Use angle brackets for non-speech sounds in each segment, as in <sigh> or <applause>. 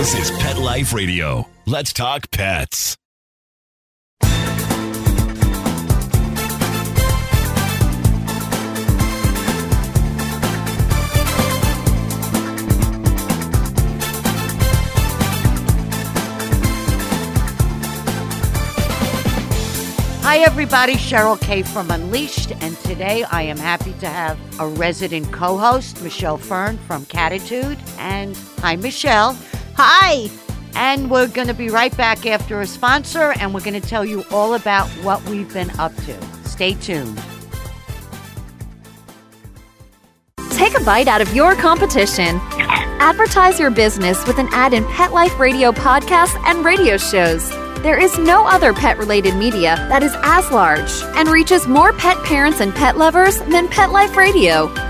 This is Pet Life Radio. Let's talk pets. Hi, everybody. Cheryl Kay from Unleashed, and today I am happy to have a resident co host, Michelle Fern from Catitude. And hi, Michelle. Hi. And we're going to be right back after a sponsor, and we're going to tell you all about what we've been up to. Stay tuned. Take a bite out of your competition. Advertise your business with an ad in Pet Life Radio podcasts and radio shows. There is no other pet related media that is as large and reaches more pet parents and pet lovers than Pet Life Radio.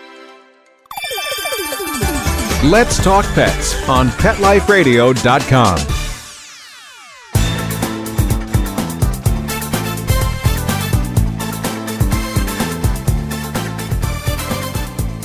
Let's Talk Pets on PetLifeRadio.com.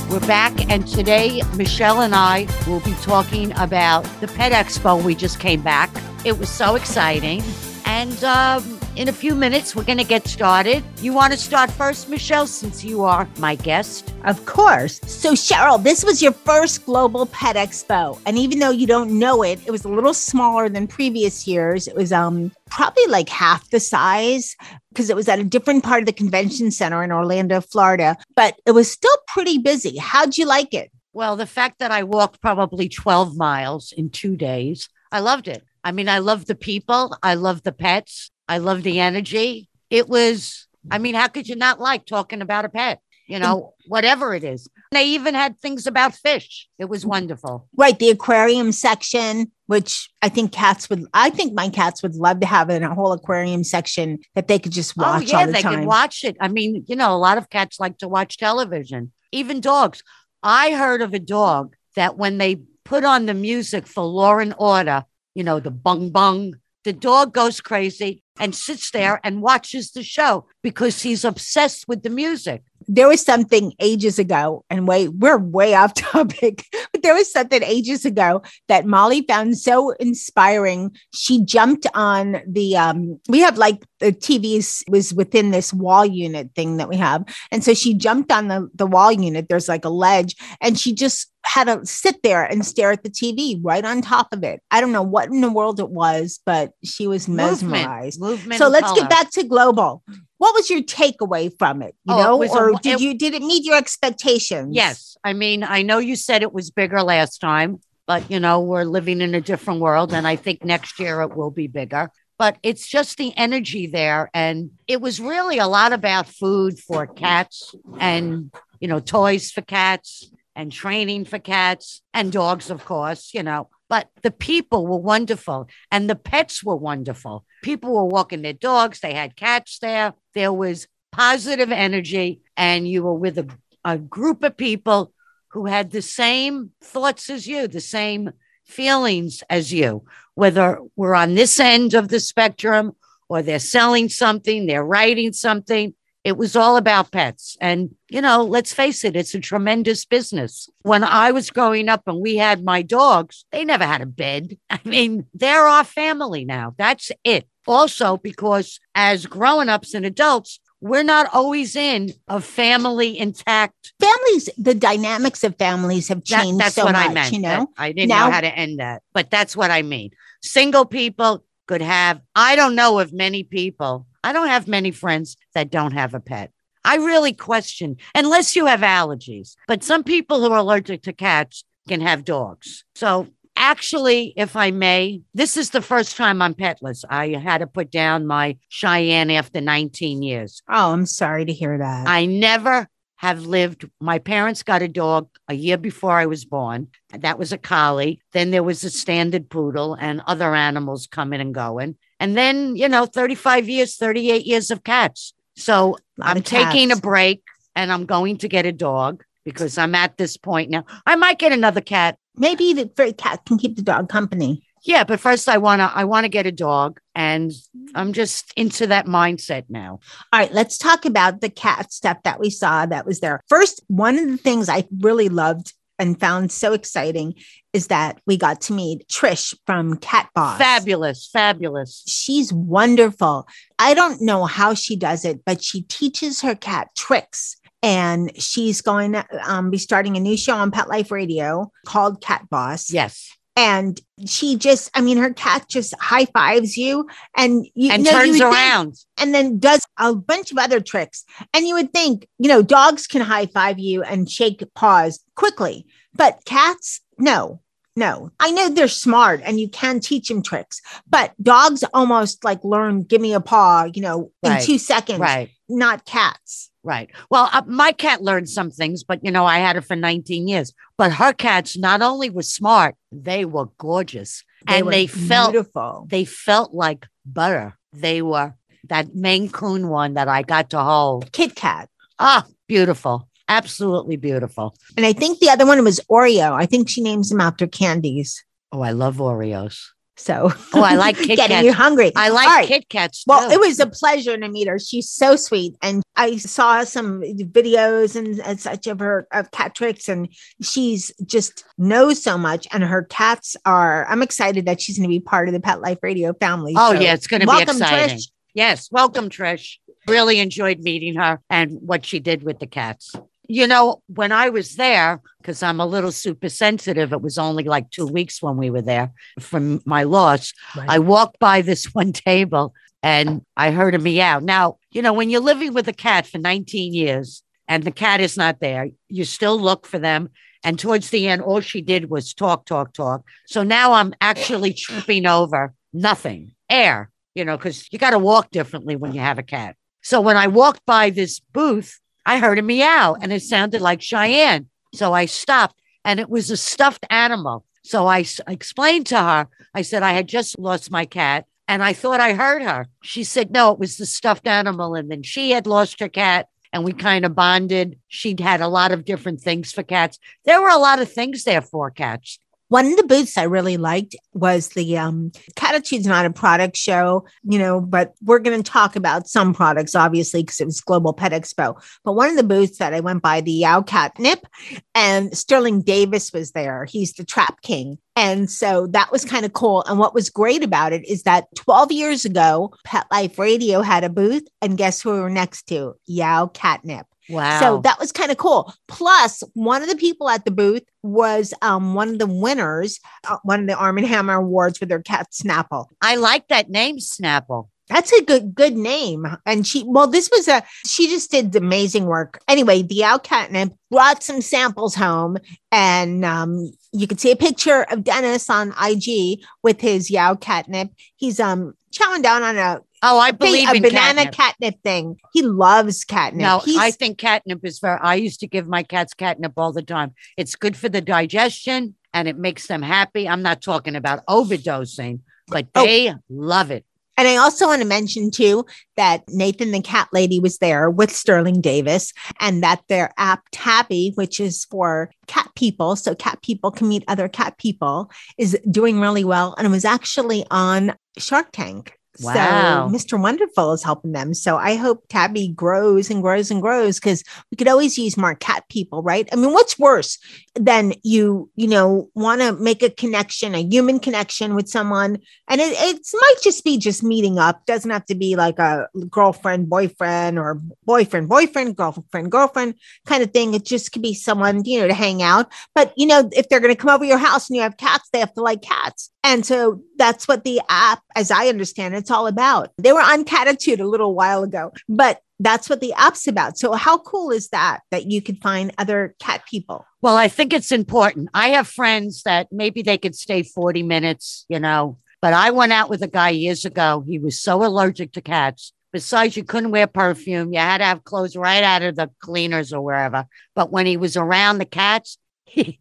We're back, and today Michelle and I will be talking about the Pet Expo. We just came back. It was so exciting. And um, in a few minutes, we're going to get started. You want to start first, Michelle, since you are my guest? Of course. So, Cheryl, this was your first Global Pet Expo. And even though you don't know it, it was a little smaller than previous years. It was um, probably like half the size because it was at a different part of the convention center in Orlando, Florida. But it was still pretty busy. How'd you like it? Well, the fact that I walked probably 12 miles in two days, I loved it. I mean, I love the people, I love the pets, I love the energy. It was, I mean, how could you not like talking about a pet? You know, whatever it is. They even had things about fish. It was wonderful. Right. The aquarium section, which I think cats would, I think my cats would love to have in a whole aquarium section that they could just watch oh, yeah, all the they time. can watch it. I mean, you know, a lot of cats like to watch television, even dogs. I heard of a dog that when they put on the music for Law and Order, you know, the bung bung, the dog goes crazy and sits there and watches the show because he's obsessed with the music. there was something ages ago, and wait, we're way off <laughs> topic, but there was something ages ago that Molly found so inspiring. She jumped on the um, we have like the TV is- was within this wall unit thing that we have, and so she jumped on the the wall unit. There's like a ledge, and she just had to sit there and stare at the TV right on top of it. I don't know what in the world it was, but she was mesmerized. Movement. movement So let's color. get back to global. What was your takeaway from it? You Oh, know, a or wa- did it- you did it meet your expectations? Yes. I mean, I know you said it was bigger last time, but you know, we're living in a different world. And I think next year it will be bigger. But it's just the energy there. And it was really a lot about food for cats and, you know, toys for cats and training for cats and dogs, of course, you know. But the people were wonderful and the pets were wonderful. People were walking their dogs, they had cats there. There was positive energy, and you were with a, a group of people who had the same thoughts as you, the same feelings as you, whether we're on this end of the spectrum or they're selling something, they're writing something. It was all about pets. And, you know, let's face it, it's a tremendous business. When I was growing up and we had my dogs, they never had a bed. <laughs> I mean, they're our family now. That's it. Also, because as grown ups and adults, we're not always in a family intact. families. The dynamics of families have That- changed that's so what much. I meant. You know, That- I didn't Now- know how to end that, but that's what I mean. Single people could have, I don't know of many people, I don't have many friends that don't have a pet. I really question, unless you have allergies, but some people who are allergic to cats can have dogs. So, actually, if I may, this is the first time I'm petless. I had to put down my Cheyenne after 19 years. oh, I'm sorry to hear that. I never have lived. My parents got a dog a year before I was born. That was a collie. Then there was a standard poodle and other animals coming and going. And then, you know, 35 years, 38 years of cats. So I'm taking a break and I'm going to get a dog because I'm at this point now. I might get another cat. Maybe the cat can keep the dog company. Yeah, but first I want to I want to get a dog and I'm just into that mindset now. All right, let's talk about the cat stuff that we saw that was there. First, one of the things I really loved and found so exciting is that we got to meet Trish from Cat Boss. Fabulous, fabulous. She's wonderful. I don't know how she does it, but she teaches her cat tricks. And she's going to um, be starting a new show on Pet Life Radio called Cat Boss. Yes. And she just, I mean, her cat just high fives you and you And know, you turns think- around. and then does a bunch of other tricks. And you would think, you know, dogs can high five you and shake paws quickly, but cats, no, no. I know they're smart and you can teach them tricks, but dogs almost like learn, give me a paw, you know, in two seconds, Right. Not cats. Right. Well, uh, my cat learned some things, but you know, I had her for 19 years. But her cats not only were smart, they were gorgeous. and were they felt beautiful. they felt like butter. They were that Maine Coon one that I got to hold. Kit Kat. Ah, beautiful. Absolutely beautiful. And I think the other one was Oreo. I think she names them after candies. Oh, I love Oreos. So, <laughs> Oh, I like <laughs> Kit getting Kats. you hungry. I like right. Kit Kats. Well, it was a pleasure to meet her. She's so sweet, and I saw some videos and, and such of her of cat tricks, and she's just knows so much. And her cats are. I'm excited that she's going to be part of the Pet Life Radio family. Oh, So yeah, it's going to be exciting. Trish. Yes, welcome, Trish. Really enjoyed meeting her and what she did with the cats. You know, when I was there, because I'm a little super sensitive, it was only like two weeks when we were there from my loss. I walked by this <laughs> one table and I heard a meow. Now, you know, when you're living with a cat for 19 years and the cat is not there, you still look for them. And towards the end, all she did was talk, talk, talk. So now I'm actually tripping over nothing, air, you know, because you got to walk differently when you have a cat. So when I walked by this booth, I heard a meow and it sounded like Cheyenne. So I stopped and it was a stuffed animal. So I s- explained to her, I said, I had just lost my cat and I thought I heard her. She said, no, it was the stuffed animal. And then she had lost her cat and we kind of bonded. She'd had a lot of different things for cats. There were a lot of things there for cats. One of the booths I really liked was the um Catitude's not a product show, you know, but we're going to talk about some products, obviously, because it was Global Pet Expo. But one of the booths that I went by, the Yow Catnip, and Sterling Davis was there. He's the trap king. And so that was kind of cool. And what was great about it is that 12 years ago, Pet Life Radio had a booth. And guess who we were next to? Yow Catnip. Wow. So that was kind of cool. Plus, one of the people at the booth was um, one of the winners, uh, one of the Arm and Hammer Awards with their cat Snapple. I like that name, Snapple. That's a good good name. And she, well, this was a she just did amazing work. Anyway, the Yow Catnip brought some samples home, and um, you could see a picture of Dennis on IG with his Yow Catnip. He's um chowing down on a, Oh, I believe a banana catnip. catnip thing. He loves catnip. No, He's- I think catnip is very. I used to give my cats catnip all the time. It's good for the digestion and it makes them happy. I'm not talking about overdosing, but Oh. they love it. And I also want to mention too that Nathan the cat lady was there with Sterling Davis and that their app Tabby, which is for cat people, so cat people can meet other cat people, is doing really well. And it was actually on Shark Tank. Wow. So Mr. Wonderful is helping them. So I hope Tabby grows and grows and grows because we could always use more cat people, right? I mean, what's worse than you, you know, want to make a connection, a human connection with someone and it, it might just be just meeting up doesn't have to be like a girlfriend boyfriend or boyfriend boyfriend girlfriend girlfriend kind of thing it just could be someone you know to hang out but you know if they're going to come over your house and you have cats they have to like cats and so that's what the app as i understand it's all about they were on catitude a little while ago but that's what the app's about so how cool is that that you could find other cat people Well, I think it's important. I have friends that maybe they could stay 40 minutes, you know, but I went out with a guy years ago. He was so allergic to cats. Besides, you couldn't wear perfume. You had to have clothes right out of the cleaners or wherever. But when he was around the cats, <laughs> he,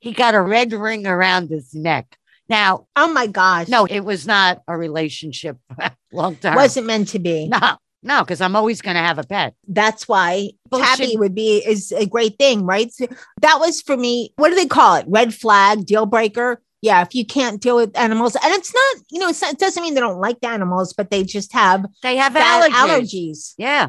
he got a red ring around his neck. Now, Oh my gosh. no, it was not a relationship <laughs> long term. wasn't meant to be. No, no, because I'm always going to have a pet. That's why Bullshit. Tabby would be is a great thing, right? So that was for me. What do they call it? Red flag, deal breaker. Yeah, if you can't deal with animals, and it's not, you know, it's not- it doesn't mean they don't like the animals, but they just have They have allergies. allergies. Yeah.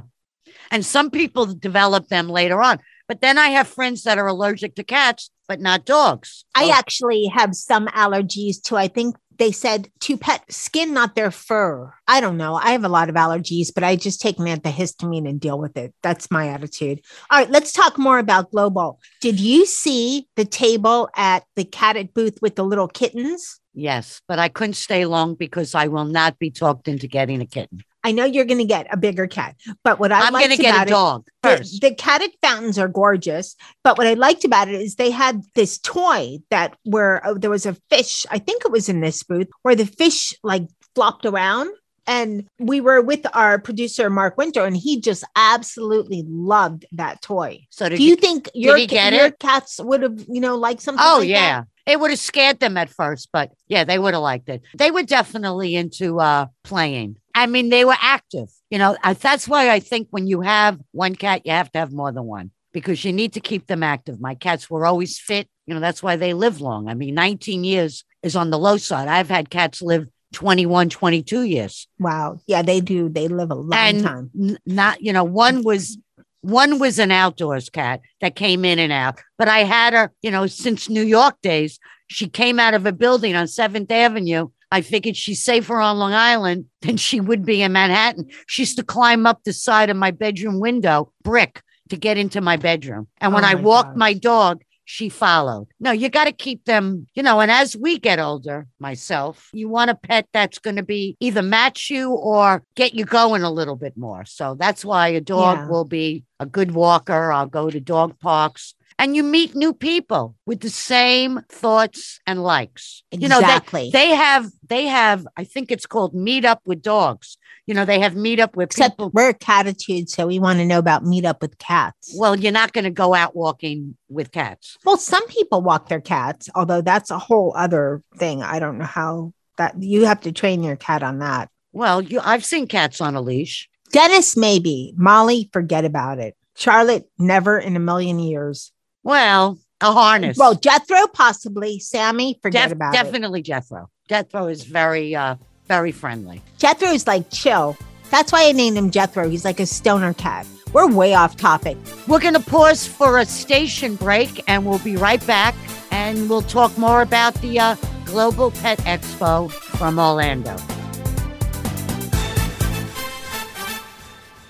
And some people develop them later on. But then I have friends that are allergic to cats, but not dogs. I So- actually have some allergies too. I think they said to pet skin, not their fur. I don't know. I have a lot of allergies, but I just take an antihistamine and deal with it. That's my attitude. All right, let's talk more about global. Did you see the table at the Catit booth with the little kittens? Yes, but I couldn't stay long because I will not be talked into getting a kitten. I know you're going to get a bigger cat, but what I I'm going to get a it- dog the, first. the Catit fountains are gorgeous, but what I liked about it is they had this toy that where uh, there was a fish. I think it was in this booth where the fish like flopped around. And we were with our producer Mark Winter, and he just absolutely loved that toy. So Do you think your your it? cats would have, you know, liked something? Oh like yeah. that? It would have scared them at first, but yeah, they would have liked it. They were definitely into uh playing. I mean, they were active. You know, that's why I think when you have one cat, you have to have more than one because you need to keep them active. My cats were always fit. You know, that's why they live long. I mean, 19 years is on the low side. I've had cats live 21, 22 years. Wow. Yeah, they do. They live a long and time. n- not you know one was one was an outdoors cat that came in and out but i had her you know since new york days she came out of a building on 7th avenue i figured she's safer on long island than she would be in manhattan she used to climb up the side of my bedroom window brick to get into my bedroom and when Oh i walked gosh. my dog she followed. No, you got to keep them, you know, and as we get older, myself, you want a pet that's going to be either match you or get you going a little bit more. So that's why a dog Yeah. will be a good walker. I'll go to dog parks and you meet new people with the same thoughts and likes. You know, Exactly. they, they have, they have, I think it's called meet up with dogs. You know, they have meet up with Except people. we're catitude, so we want to know about meet up with cats. Well, you're not going to go out walking with cats. Well, some people walk their cats, although that's a whole other thing. I don't know how that you have to train your cat on that. Well, you, I've seen cats on a leash. Dennis, maybe. Molly, forget about it. Charlotte, never in a million years. Well, a harness. Well, Jethro, possibly. Sammy, forget Def- about it. definitely Jethro. Jethro is very, uh, very friendly. Jethro is like chill. That's why I named him Jethro. He's like a stoner cat. We're way off topic. We're going to pause for a station break and we'll be right back and we'll talk more about the uh, Global Pet Expo from Orlando.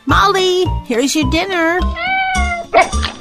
Molly, here's your dinner. <laughs>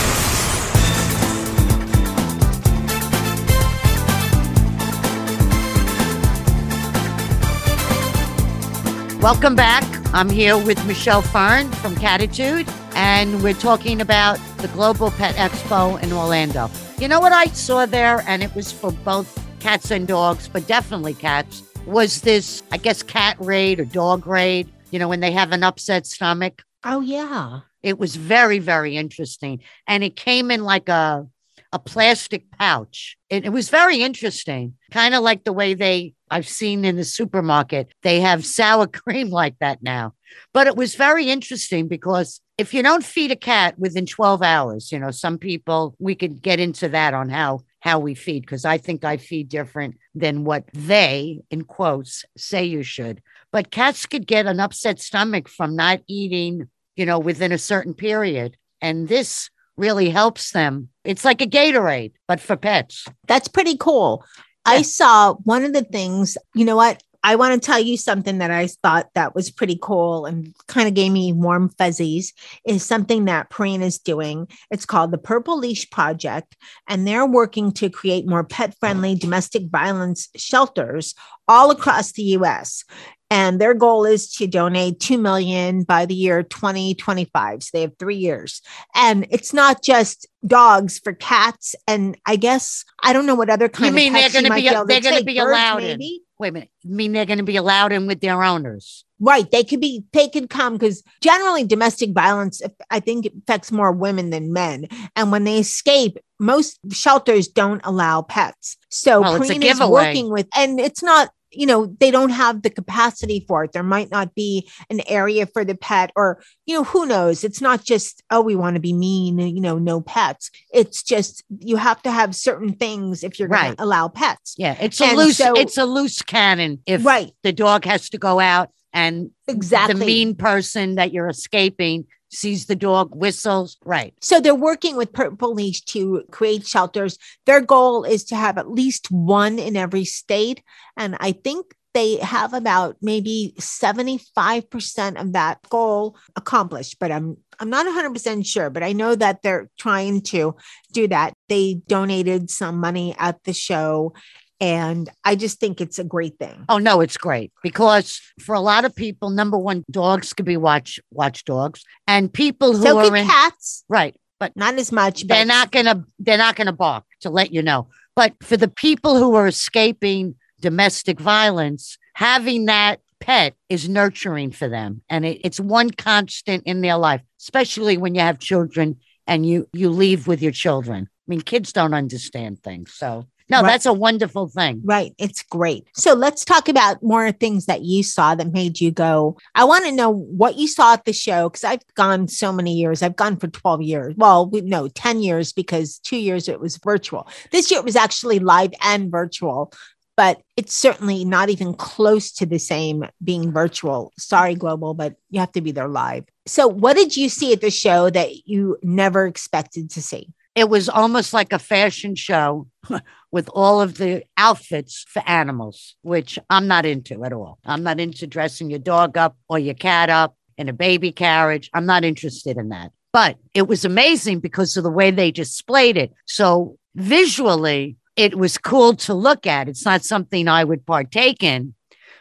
Welcome back. I'm here with Michelle Fern from Catitude, and we're talking about the Global Pet Expo in Orlando. You know what I saw there, and it was for both cats and dogs, but definitely cats, was this, I guess, cat raid or dog raid, you know, when they have an upset stomach. Oh, yeah. It was very, very interesting. And it came in like a a plastic pouch. It, it was very interesting. Kind of like the way they I've seen in the supermarket. They have sour <laughs> cream like that now. But it was very interesting because if you don't feed a cat within 12 hours, you know, some people we could get into that on how how we feed because I think I feed different than what they in quotes say you should. But cats could get an upset stomach from not eating, you know, within a certain period. And this really helps them. It's like a Gatorade, but for pets. That's pretty cool. Yeah. I saw one of the things, you know what? I want to tell you something that I thought that was pretty cool and kind of gave me warm fuzzies is something that Purina is doing. It's called the Purple Leash Project, and they're working to create more pet friendly domestic violence shelters all across the US. And their goal is to donate 2 million by the year 2025. So they have three years. And it's not just dogs for cats. And I guess I don't know what other kind You mean of they're going to be they're going to be Birds, allowed in? maybe? Wait a minute. You mean they're going to be allowed in with their owners? Right. They could be, they could come because generally domestic violence, I think, affects more women than men. And when they escape, most shelters don't allow pets. So Well, it's a Purina is working with, and it's not, you know, they don't have the capacity for it. There might not be an area for the pet, or, you know, who knows? It's not just, oh, we want to be mean, you know, no pets. It's just you have to have certain things if you're going Right. to allow pets. Yeah, it's a loose so- it's a loose cannon if Right. the dog has to go out and Exactly. the mean person that you're escaping sees the dog whistles. Right. So they're working with Purple Leash to create shelters. Their goal is to have at least one in every state. And I think they have about maybe 75% of that goal accomplished, but I'm I'm not 100% sure, but I know that they're trying to do that. They donated some money at the show and I just think it's a great thing. Oh no, it's great because for a lot of people, number one, dogs could be watch watch dogs, and people who So are in cats, right, but not as much, they're but not gonna they're not gonna bark to let you know. But for the people who are escaping domestic violence, having that pet is nurturing for them, and it, it's one constant in their life, especially when you have children and you you leave with your children. I mean, kids don't understand things, so no, Right. that's a wonderful thing. Right. It's great. So let's talk about more things that you saw that made you go. I want to know what you saw at the show because I've gone so many years. I've gone for 12 years. Well, we, no, 10 years because two years it was virtual. This year it was actually live and virtual, but it's certainly not even close to the same being virtual. Sorry, Global, but you have to be there live. So, what did you see at the show that you never expected to see? It was almost like a fashion show <laughs> with all of the outfits for animals, which I'm not into at all. I'm not into dressing your dog up or your cat up in a baby carriage. I'm not interested in that. But it was amazing because of the way they displayed it. So visually, it was cool to look at. It's not something I would partake in,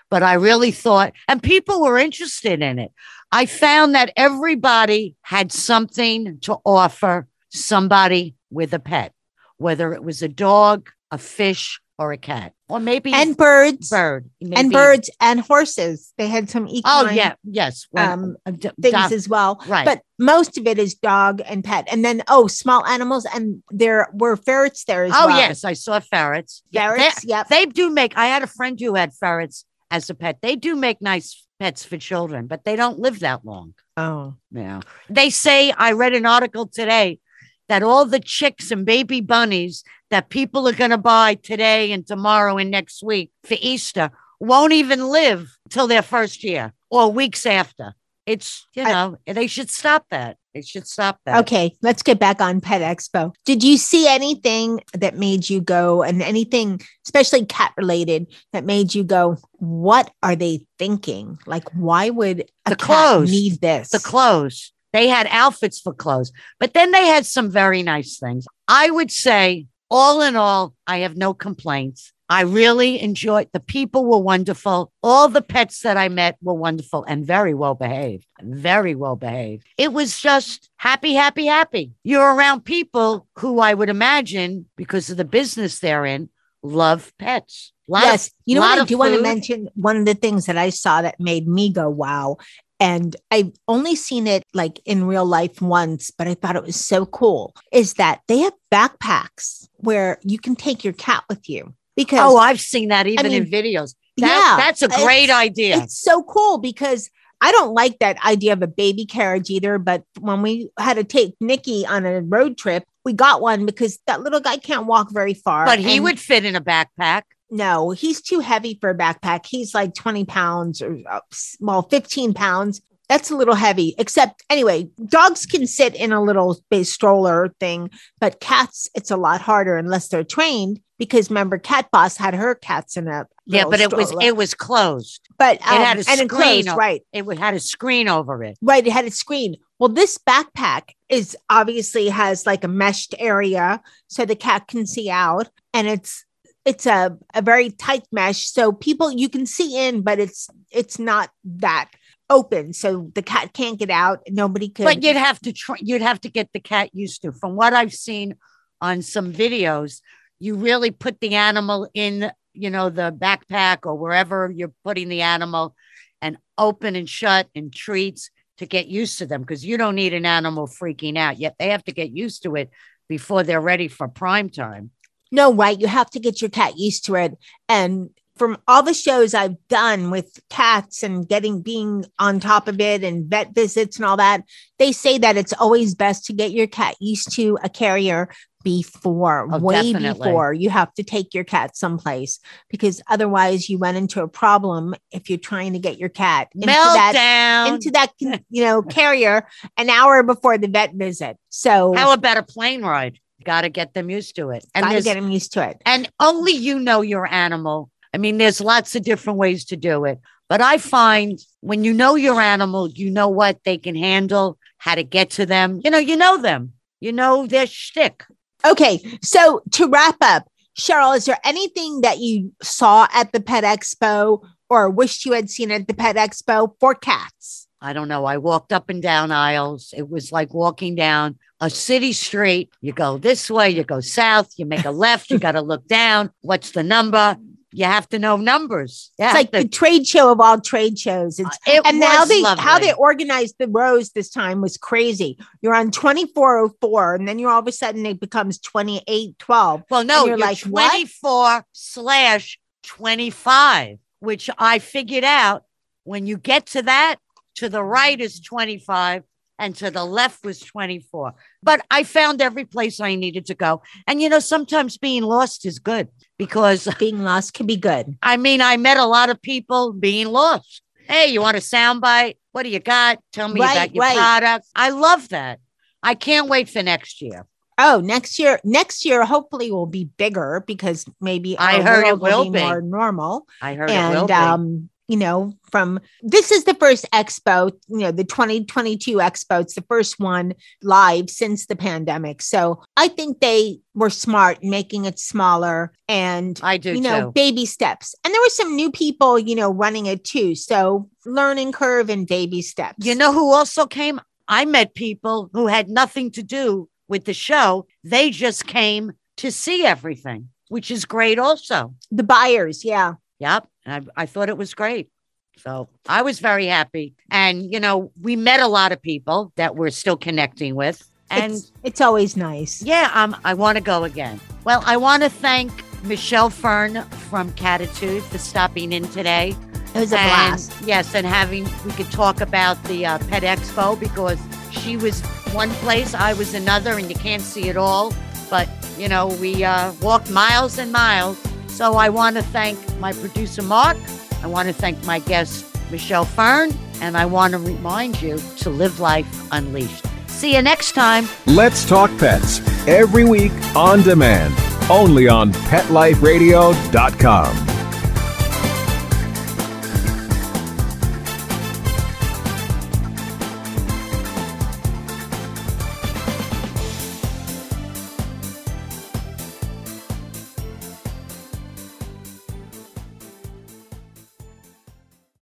but I really thought, and people were interested in it. I found that everybody had something to offer somebody with a pet, whether it was a dog, a fish, or a cat, or maybe And birds. bird, and birds and horses. They had some equine Oh yeah, yes. Um, uh, d- things as well. right. But most of it is dog and pet. And then oh, small animals and there were ferrets there as oh well. yes, I saw ferrets. Yeah, they- Ferrets, yep. They do make. I had a friend who had ferrets as a pet. They do make nice pets for children, but they don't live that long. Oh. Yeah. They say, I read an article today that all the chicks and baby bunnies that people are going to buy today and tomorrow and next week for Easter won't even live till their first year or weeks after. It's, you I- know, they should stop that. They should stop that. Okay, let's get back on Pet Expo. Did you see anything that made you go and anything, especially cat related, that made you go, what are they thinking? Like, why would a The cat clothes. need this? The clothes. They had outfits for clothes, but then they had some very nice things. I would say, all in all, I have no complaints. I really enjoyed the people were wonderful. All the pets that I met were wonderful and very well behaved. Very well behaved. It was just happy, happy, happy. You're around people who I would imagine, because of the business they're in, love pets. Lot of- yes. you know what? I of do want to mention one of the things that I saw that made me go, wow. And I've only seen it like in real life once, but I thought it was so cool is that they have backpacks where you can take your cat with you because Oh, I've seen that even in mean, videos. That, yeah, that's a great it's- idea. It's so cool because I don't like that idea of a baby carriage either. But when we had to take Nikki on a road trip, we got one because that little guy can't walk very far. But he and- would fit in a backpack. No, he's too heavy for a backpack. He's like 20 pounds or, uh, well, 15 pounds. That's a little heavy, except anyway, dogs can sit in a little base stroller thing, but cats, it's a lot harder unless they're trained because remember, Cat Boss had her cats in a Yeah, but it was it was closed. but um, had a and screen enclosed, o- right? It had a screen over it. Right, it had a screen. Well, this backpack is obviously has like a meshed area so the cat can see out, and it's it's a, a very tight mesh so people you can see in, but it's it's not that open, so the cat can't get out. Nobody could. But you'd have to try, you'd have to get the cat used to. From what I've seen on some videos, you really put the animal in, you know, the backpack or wherever you're putting the animal, and open and shut and treats to get used to them because you don't need an animal freaking out. Yet they have to get used to it before they're ready for prime time. No, right. You have to get your cat used to it. And from all the shows I've done with cats and getting being on top of it and vet visits and all that, they say that it's always best to get your cat used to a carrier before, Oh, way definitely. before you have to take your cat someplace because otherwise you run into a problem if you're trying to get your cat into that into that you know <laughs> carrier an hour before the vet visit. So How about a plane ride? Got to get them used to it. And gotta get them used to it. and only you know your animal. I mean, there's lots of different ways to do it, but I find when you know your animal, you know what they can handle, how to get to them. You know, you know them. You know their shtick. Okay, so to wrap up, Cheryl, is there anything that you saw at the Pet Expo or wished you had seen at the Pet Expo for cats? I don't know. I walked up and down aisles. It was like walking down a city street. You go this way, you go south, you make a left, you got to look down. What's the number? You have to know numbers. Yeah. It's like the trade show of all trade shows. It's uh, it and now was they how they organized the rows this time was crazy. You're on 2404 and then you're all of a sudden it becomes 2812. Well, no, you're, you're like, 24 slash 25, which I figured out when you get to that, to the right is 25 and to the left was 24. But I found every place I needed to go. And, you know, sometimes being lost is good because, <laughs> Being lost can be good. I mean, I met a lot of people being lost. Hey, you want a soundbite? What do you got? Tell me Right, about your right. product. I love that. I can't wait for next year. Oh, next year, next year hopefully will be bigger because maybe I heard it world will be. more normal. I heard it will and be. um you know from this is the first expo you know the 2022 expo it's the first one live since the pandemic so i think they were smart making it smaller and I do you know too. baby steps and there were some new people you know running it too so learning curve and baby steps You know who also came? I met people who had nothing to do with the show. They just came to see everything, which is great also. the buyers yeah Yep. I, I thought it was great. So I was very happy. And, you know, we met a lot of people that we're still connecting with. And it's, it's always nice yeah, um, I want to go again. Well, I want to thank Michelle Fern from Catitude for stopping in today. it was a and, blast Yes, and having we could talk about the uh, Pet Expo because she was one place, I was another, and you can't see it all. But you know, we uh, walked miles and miles. So I want to thank my producer Mark. I want to thank my guest Michelle Fern, and I want to remind you to live life unleashed. See you next time. Let's Talk Pets every week on demand, only on PetLifeRadio.com.